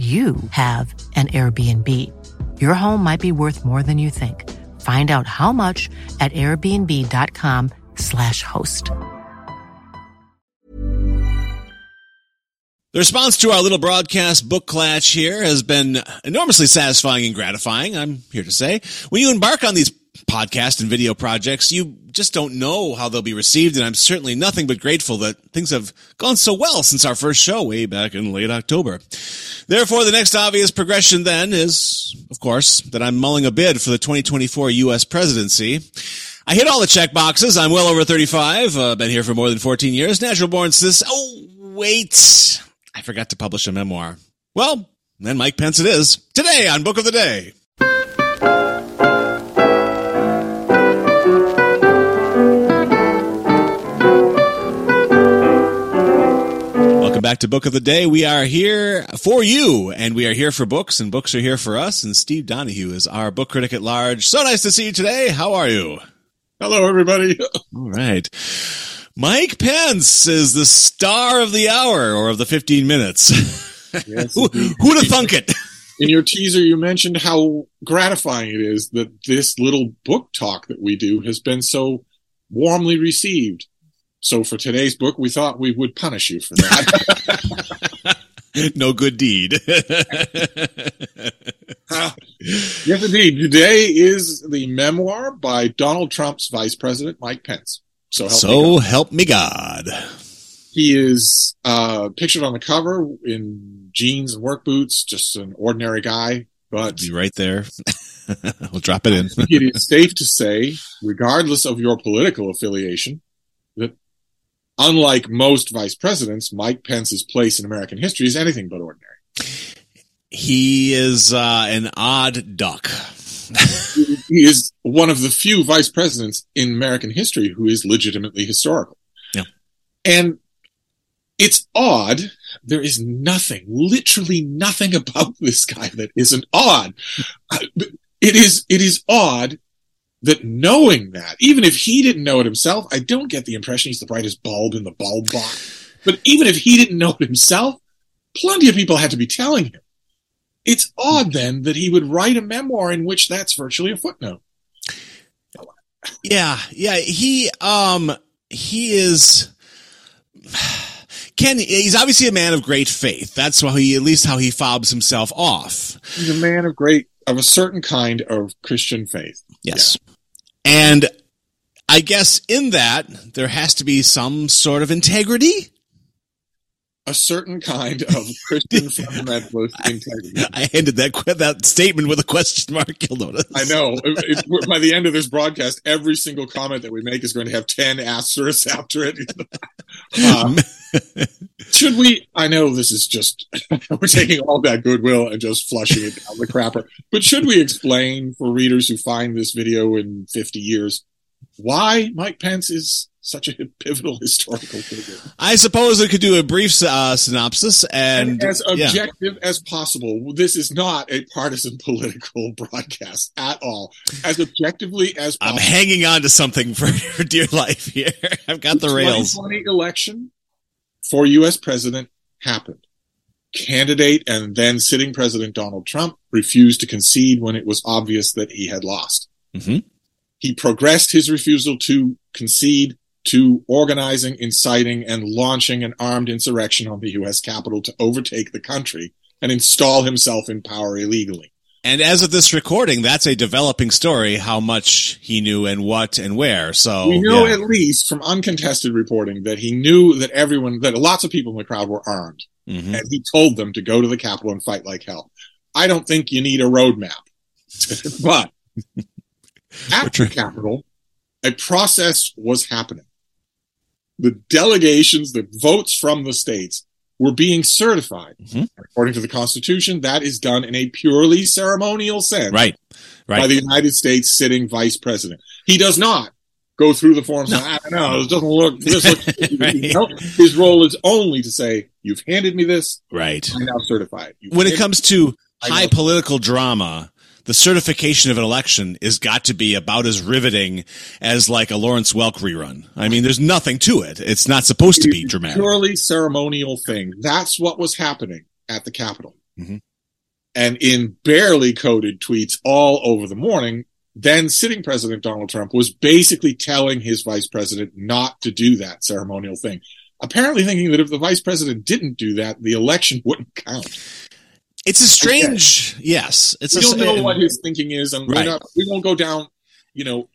you have an Airbnb. Your home might be worth more than you think. Find out how much at airbnb.com/slash host. The response to our little broadcast book clutch here has been enormously satisfying and gratifying, I'm here to say. When you embark on these podcast and video projects, you just don't know how they'll be received. And I'm certainly nothing but grateful that things have gone so well since our first show way back in late October. Therefore, the next obvious progression then is, of course, that I'm mulling a bid for the 2024 U.S. presidency. I hit all the check boxes. I'm well over 35. Uh, been here for more than 14 years. Natural born cis. Oh, wait. I forgot to publish a memoir. Well, then Mike Pence it is. Today on Book of the Day. Back to Book of the Day. We are here for you, and we are here for books, and books are here for us. And Steve Donahue is our book critic at large. So nice to see you today. How are you? Hello, everybody. All right. Mike Pence is the star of the hour or of the 15 minutes. Yes, Who, who'd have thunk it? In your teaser, you mentioned how gratifying it is that this little book talk that we do has been so warmly received. So for today's book, we thought we would punish you for that. no good deed. yes, indeed. Today is the memoir by Donald Trump's Vice President, Mike Pence. So help me so God. help me God. He is uh, pictured on the cover in jeans and work boots, just an ordinary guy. But Be right there. we'll drop it in. it is safe to say, regardless of your political affiliation, that unlike most vice presidents, Mike Pence's place in American history is anything but ordinary. He is uh, an odd duck. He is one of the few vice presidents in American history who is legitimately historical. Yeah. And it's odd. There is nothing, literally nothing about this guy that isn't odd. Uh, It is, it is odd that knowing that, even if he didn't know it himself, I don't get the impression he's the brightest bulb in the bulb box. But even if he didn't know it himself, plenty of people had to be telling him. It's odd then that he would write a memoir in which that's virtually a footnote. Yeah, yeah. He um he is Ken he's obviously a man of great faith. That's why he at least how he fobs himself off. He's a man of great, of a certain kind of Christian faith. Yes. And I guess in that there has to be some sort of integrity. A certain kind of Christian fundamentalist integrity. I ended that that statement with a question mark. You'll notice. I know. It- it- by the end of this broadcast, every single comment that we make is going to have 10 asterisks after it. Uh, should we? I know this is just, we're taking all that goodwill and just flushing it down the crapper. But should we explain for readers who find this video in 50 years why Mike Pence is such a pivotal historical figure. I suppose I could do a brief uh, synopsis and, And as yeah. objective as possible. This is not a partisan political broadcast at all. As objectively as I'm hanging on to something for, for dear life here. I've got the rails. 2020 election for U.S. president happened. Candidate and then sitting president Donald Trump refused to concede when it was obvious that he had lost. Mhm. He progressed his refusal to concede to organizing, inciting, and launching an armed insurrection on the U.S. Capitol to overtake the country and install himself in power illegally. And as of this recording, that's a developing story. How much he knew and what and where. So we know yeah. at least from uncontested reporting that he knew that everyone, that lots of people in the crowd were armed. Mhm. and he told them to go to the Capitol and fight like hell. I don't think you need a roadmap, but at the Capitol, a process was happening. The delegations, the votes from the states were being certified. Mhm. According to the Constitution, that is done in a purely ceremonial sense right, Right. by the United States sitting vice president. He does not go through the forms. and, I don't know. It doesn't look. This looks. Right. No, his role is only to say, "You've handed me this. right. I'm now certify it." You've When it comes to high political drama, the certification of an election is got to be about as riveting as like a Lawrence Welk rerun. I mean, there's nothing to it. It's not supposed to be It's a dramatic. purely ceremonial thing. That's what was happening at the Capitol. Mhm. And in barely coded tweets all over the morning, then sitting President Donald Trump was basically telling his vice president not to do that ceremonial thing. Apparently thinking that if the vice president didn't do that, the election wouldn't count. It's a strange, yes. It's we a, don't know what his thinking is, and Right. not, we won't go down, you know,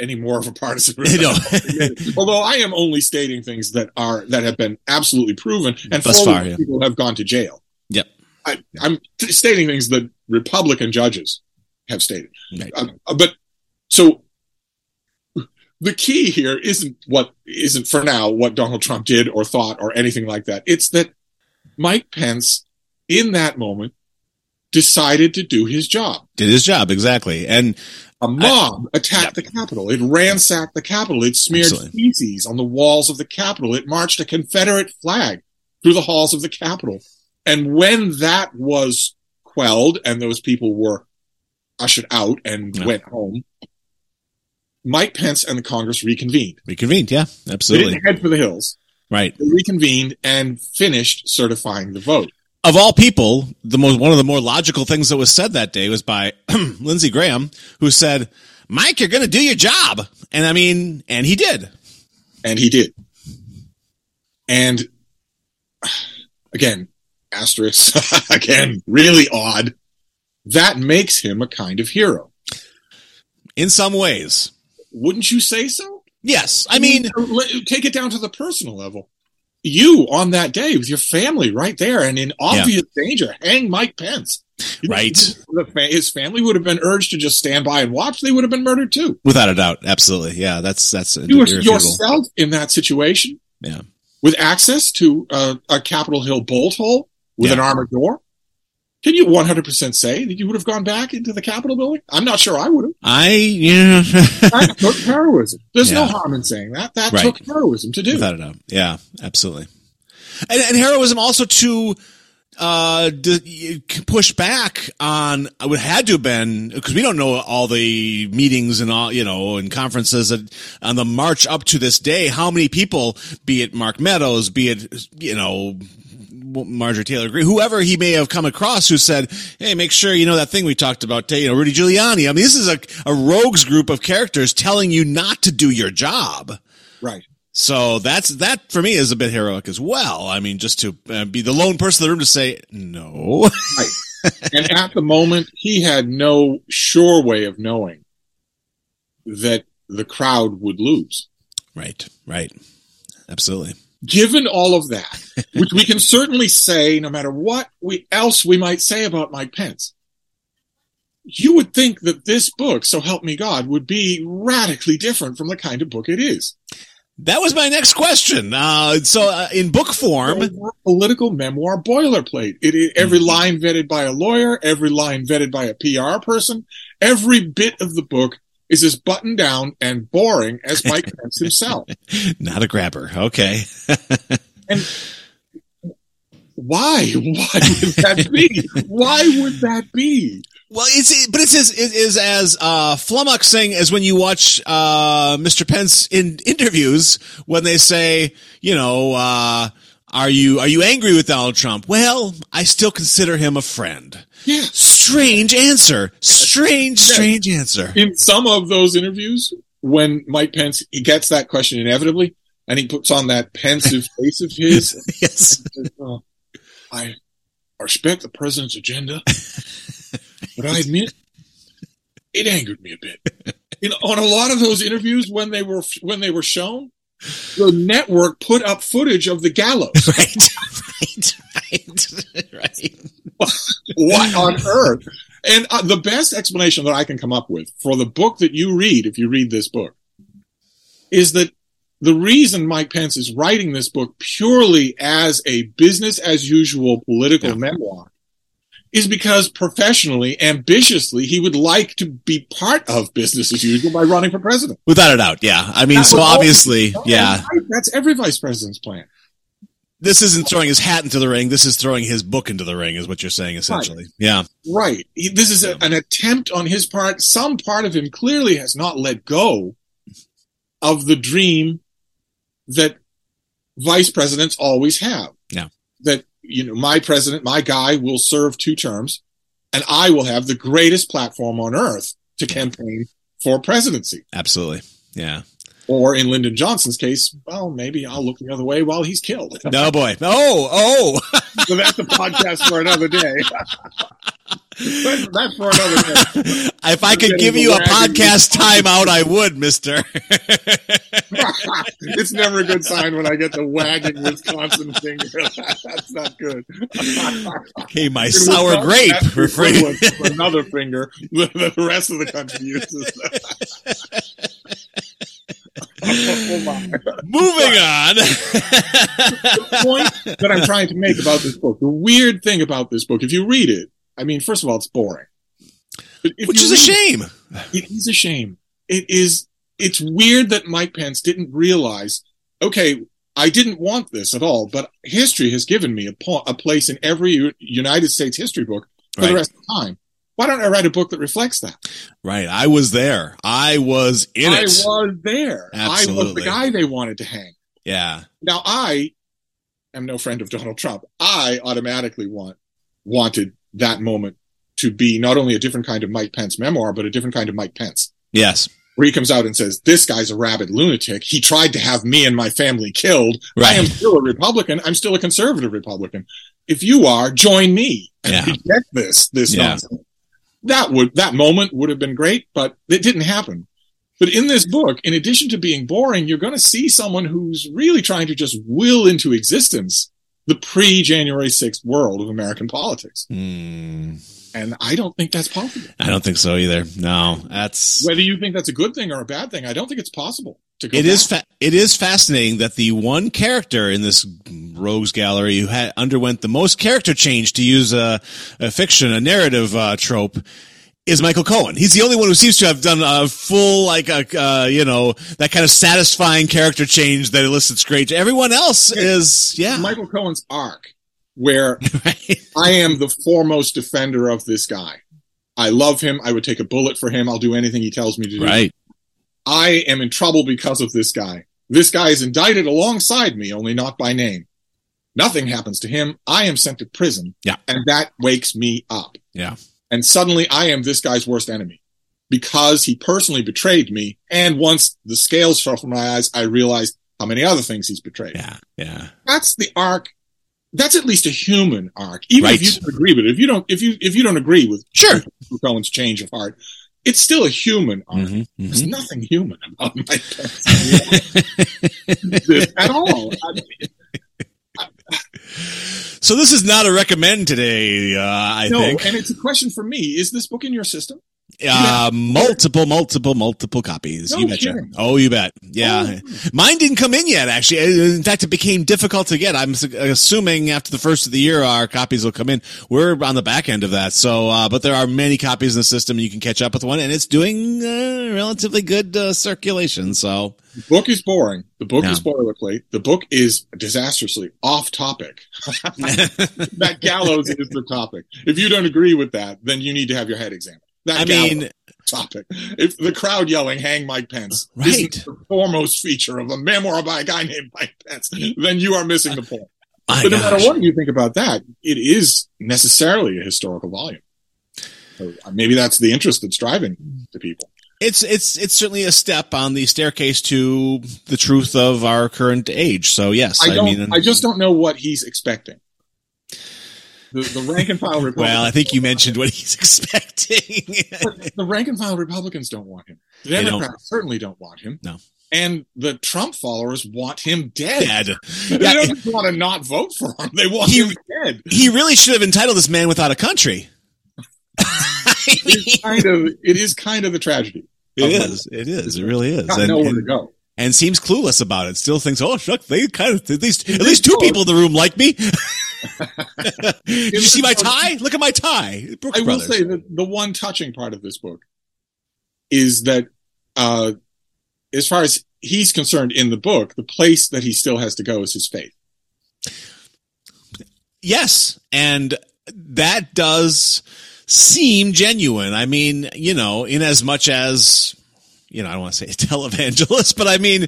any more of a partisan No. Although I am only stating things that are that have been absolutely proven, and Thus far, yeah. people have gone to jail. Yep. I, I'm t- stating things that Republican judges have stated. Right. Uh, but so the key here isn't what isn't for now what Donald Trump did or thought or anything like that. It's that Mike Pence, in that moment, decided to do his job. did his job exactly, and A mob attacked the Capitol. It ransacked the Capitol. It smeared Absolutely. feces on the walls of the Capitol. It marched a Confederate flag through the halls of the Capitol. And when that was quelled and those people were ushered out and Yeah. went home, Mike Pence and the Congress reconvened. reconvened. Yeah, They absolutely. didn't head for the hills. Right. They reconvened and finished certifying the vote. Of all people, the most one of the more logical things that was said that day was by Lindsey Graham, who said, "Mike, you're going to do your job," and I mean, and he did. and he did. And again, asterisk again, really odd. That makes him a kind of hero. In some ways, Wouldn't you say so? yes. I mean, take it down to the personal level. You on that day with your family right there and in obvious danger, hang Mike Pence. Right. His family would have been urged to just stand by and watch. They would have been murdered too. without a doubt, absolutely. Yeah, that's that's You were yourself in that situation. Yeah. with access to uh, a Capitol Hill bolt hole with Yeah. an armored door. Can you 100% say that you would have gone back into the Capitol building? I'm not sure I would have. I yeah, That took heroism. There's no harm in saying that. That Right. took heroism to do. without a doubt. Yeah, absolutely. And, and heroism also to uh d- push back on what had to have been because we don't know all the meetings and all you know and conferences that on the march up to this day how many people be it mark meadows be it you know Marjorie Taylor Greene, whoever he may have come across who said, Hey, make sure you know that thing we talked about, you know, Rudy Giuliani. I mean, this is a, a rogues group of characters telling you not to do your job. Right. So that's that for me is a bit heroic as well. I mean, just to uh, be the lone person in the room to say no. Right. And at the moment, he had no sure way of knowing that the crowd would lose. right, right, absolutely. Given all of that, which we can certainly say, no matter what we else we might say about Mike Pence, you would think that this book, so help me God, would be radically different from the kind of book it is. That was my next question. Uh, so uh, in book form, political memoir boilerplate. It is every line vetted by a lawyer, every line vetted by a PR person. Every bit of the book is as buttoned down and boring as Mike Pence himself. Not a grabber. Okay. And why? Why would that be? Why would that be? Well, it's but it's as it is as uh, flummoxing as when you watch uh, Mr. Pence in interviews when they say, you know, uh, are you are you angry with Donald Trump? Well, I still consider him a friend. Yeah. Strange answer. Strange, strange answer. In some of those interviews, when Mike Pence he gets that question inevitably, and he puts on that pensive face of his, yes. says, "Oh, I respect the president's agenda, but I admit it angered me a bit. You know, on a lot of those interviews when they were when they were shown, the network put up footage of the gallows. Right, right, right, right. what on earth? And uh, the best explanation that I can come up with for the book that you read, if you read this book, is that the reason Mike Pence is writing this book purely as a business as usual political Yeah. memoir is because professionally, ambitiously, he would like to be part of business as usual by running for president. Without a doubt, yeah. I mean, That so was always- obviously, yeah. That's every vice president's plan. This isn't throwing his hat into the ring. This is throwing his book into the ring, is what you're saying, essentially. Yeah. Right. He, this is a, an attempt on his part. Some part of him clearly has not let go of the dream that vice presidents always have. Yeah. That, you know, my president, my guy will serve two terms and I will have the greatest platform on earth to campaign for presidency. Absolutely. Yeah. Or in Lyndon Johnson's case, well, maybe I'll look the other way while he's killed. No boy. Oh, oh. so that's a podcast for another day. that's, for another day. if I could give you a podcast timeout, I would, mister. it's never a good sign when I get the wagging Wisconsin finger. That's not good. okay, my sour grape. The Refrain. another finger the rest of the country uses. oh. Moving on. the point that I'm trying to make about this book, the weird thing about this book, if you read it, I mean, first of all, it's boring. Which is a read it, shame. It is a shame. It is. It's weird that Mike Pence didn't realize. Okay, I didn't want this at all, but history has given me a, po- a place in every U- United States history book for Right. the rest of the time. Why don't I write a book that reflects that? Right. I was there. I was in I it. I was there. I was the guy they wanted to hang. Yeah. Now I am no friend of Donald Trump. I automatically want wanted that moment to be not only a different kind of Mike Pence memoir, but a different kind of Mike Pence. Yes. where he comes out and says, "This guy's a rabid lunatic. He tried to have me and my family killed. I am still a Republican. I'm still a conservative Republican. If you are, join me and Yeah. reject this this Yeah. nonsense." That would that moment would have been great, but it didn't happen. But in this book, in addition to being boring, you're going to see someone who's really trying to just will into existence the pre-January 6th world of American politics. Hmm. And I don't think that's possible. I don't think so either. No, that's Whether you think that's a good thing or a bad thing, I don't think it's possible to go It is back. fa- it is fascinating that the one character in this rogues gallery who had underwent the most character change to use a, a fiction, a narrative uh, trope, is Michael Cohen. He's the only one who seems to have done a full, like a uh, you know that kind of satisfying character change that elicits great. Everyone else is yeah, Michael Cohen's arc, where right? I am the foremost defender of this guy. I love him. I would take a bullet for him. I'll do anything he tells me to do. right. I am in trouble because of this guy. This guy is indicted alongside me, only not by name. Nothing happens to him. I am sent to prison. Yeah. And that wakes me up. Yeah. And suddenly I am this guy's worst enemy because he personally betrayed me. And once the scales fell from my eyes, I realized how many other things he's betrayed. Yeah, yeah, That's the arc. That's at least a human arc. Even Right. if you don't agree with it, if you don't, if you, if you don't agree with sure. Cohen's change of heart, it's still a human arc. Mhm, There's mhm. nothing human about my Pence at all. I mean, So this is not a recommend today. Uh, I no, think. and it's a question for me: Is this book in your system? Uh, multiple, multiple, multiple copies. No you betcha. kidding. Oh, you bet. Yeah. Mine didn't come in yet, actually. Uh, In fact, it became difficult to get. I'm assuming after the first of the year, our copies will come in. We're on the back end of that. So, uh, but there are many copies in the system and you can catch up with one and it's doing, uh, relatively good, uh, circulation. So, The book is boring. The book Yeah. is boilerplate. The book is disastrously off topic. that gallows is the topic. If you don't agree with that, then you need to have your head examined. That I mean, topic. If the crowd yelling "Hang Mike Pence" Right. is the foremost feature of a memoir by a guy named Mike Pence, then you are missing the point. my but no matter what you think about that, it is necessarily a historical volume. So uh, maybe that's the interest that's driving the people. It's it's it's certainly a step on the staircase to the truth of our current age. So yes, I I, mean, I just don't know what he's expecting. The, the rank and file Republicans. well, I think you mentioned what he's expecting. the rank and file Republicans don't want him. The They don't. Democrats certainly don't want him. No. And the Trump followers want him dead. Dad. They Yeah, don't just want to not vote for him. They want He- him dead. he really should have entitled this man without a country. It's kind of. It is kind of the tragedy. It is. It is. It really is. Got And, nowhere to go. and seems clueless about it. Still thinks, oh, shuck, they kind of, at least, at least two people in the room like me. Did you see my tie? Look at my tie. Brooks I will Brothers. say that the one touching part of this book is that, uh, as far as he's concerned in the book, the place that he still has to go is his faith. Yes. And that does seem genuine. I mean, you know, in as much as, you know, I don't want to say a televangelist, but I mean,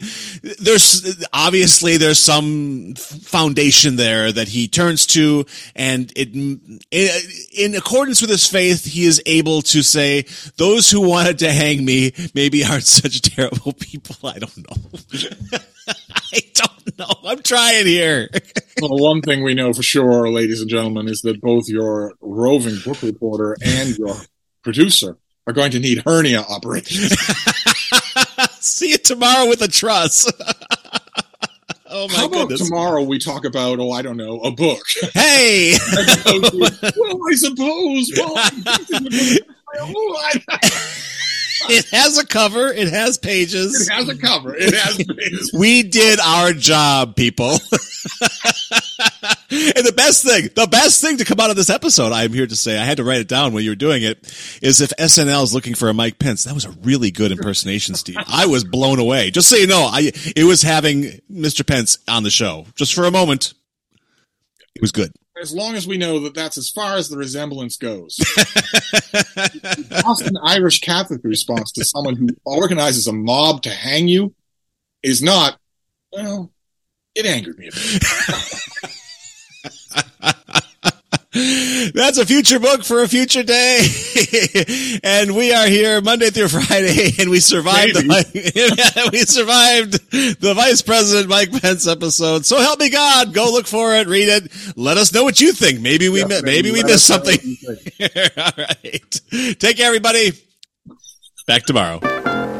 there's obviously there's some foundation there that he turns to and it, in accordance with his faith, he is able to say, those who wanted to hang me maybe aren't such terrible people. I don't know. I don't know. I'm trying here. Well, one thing we know for sure, ladies and gentlemen, is that both your roving book reporter and your producer are going to need hernia operations. See you tomorrow with a truss. oh my How about goodness. tomorrow we talk about, oh, I don't know, a book? Hey, well, I suppose. Well, I- it has a cover. It has pages. it has a cover. It has pages. We did our job, people. And the best thing, the best thing to come out of this episode, I'm here to say, I had to write it down when you were doing it, is if SNL is looking for a Mike Pence, that was a really good impersonation, Steve. I was blown away. Just so you know, I, it was having Mr. Pence on the show just for a moment. It was good. As long as we know that that's as far as the resemblance goes. Boston Irish Catholic response to someone who organizes a mob to hang you is not, well, it angered me a bit. That's a future book for a future day. and we are here Monday through Friday and we survived the, we survived the Vice President Mike Pence episode. So help me God, go look for it, read it. Let us know what you think. Maybe we mi- maybe we missed something. what you think. All right. Take care everybody. Back tomorrow.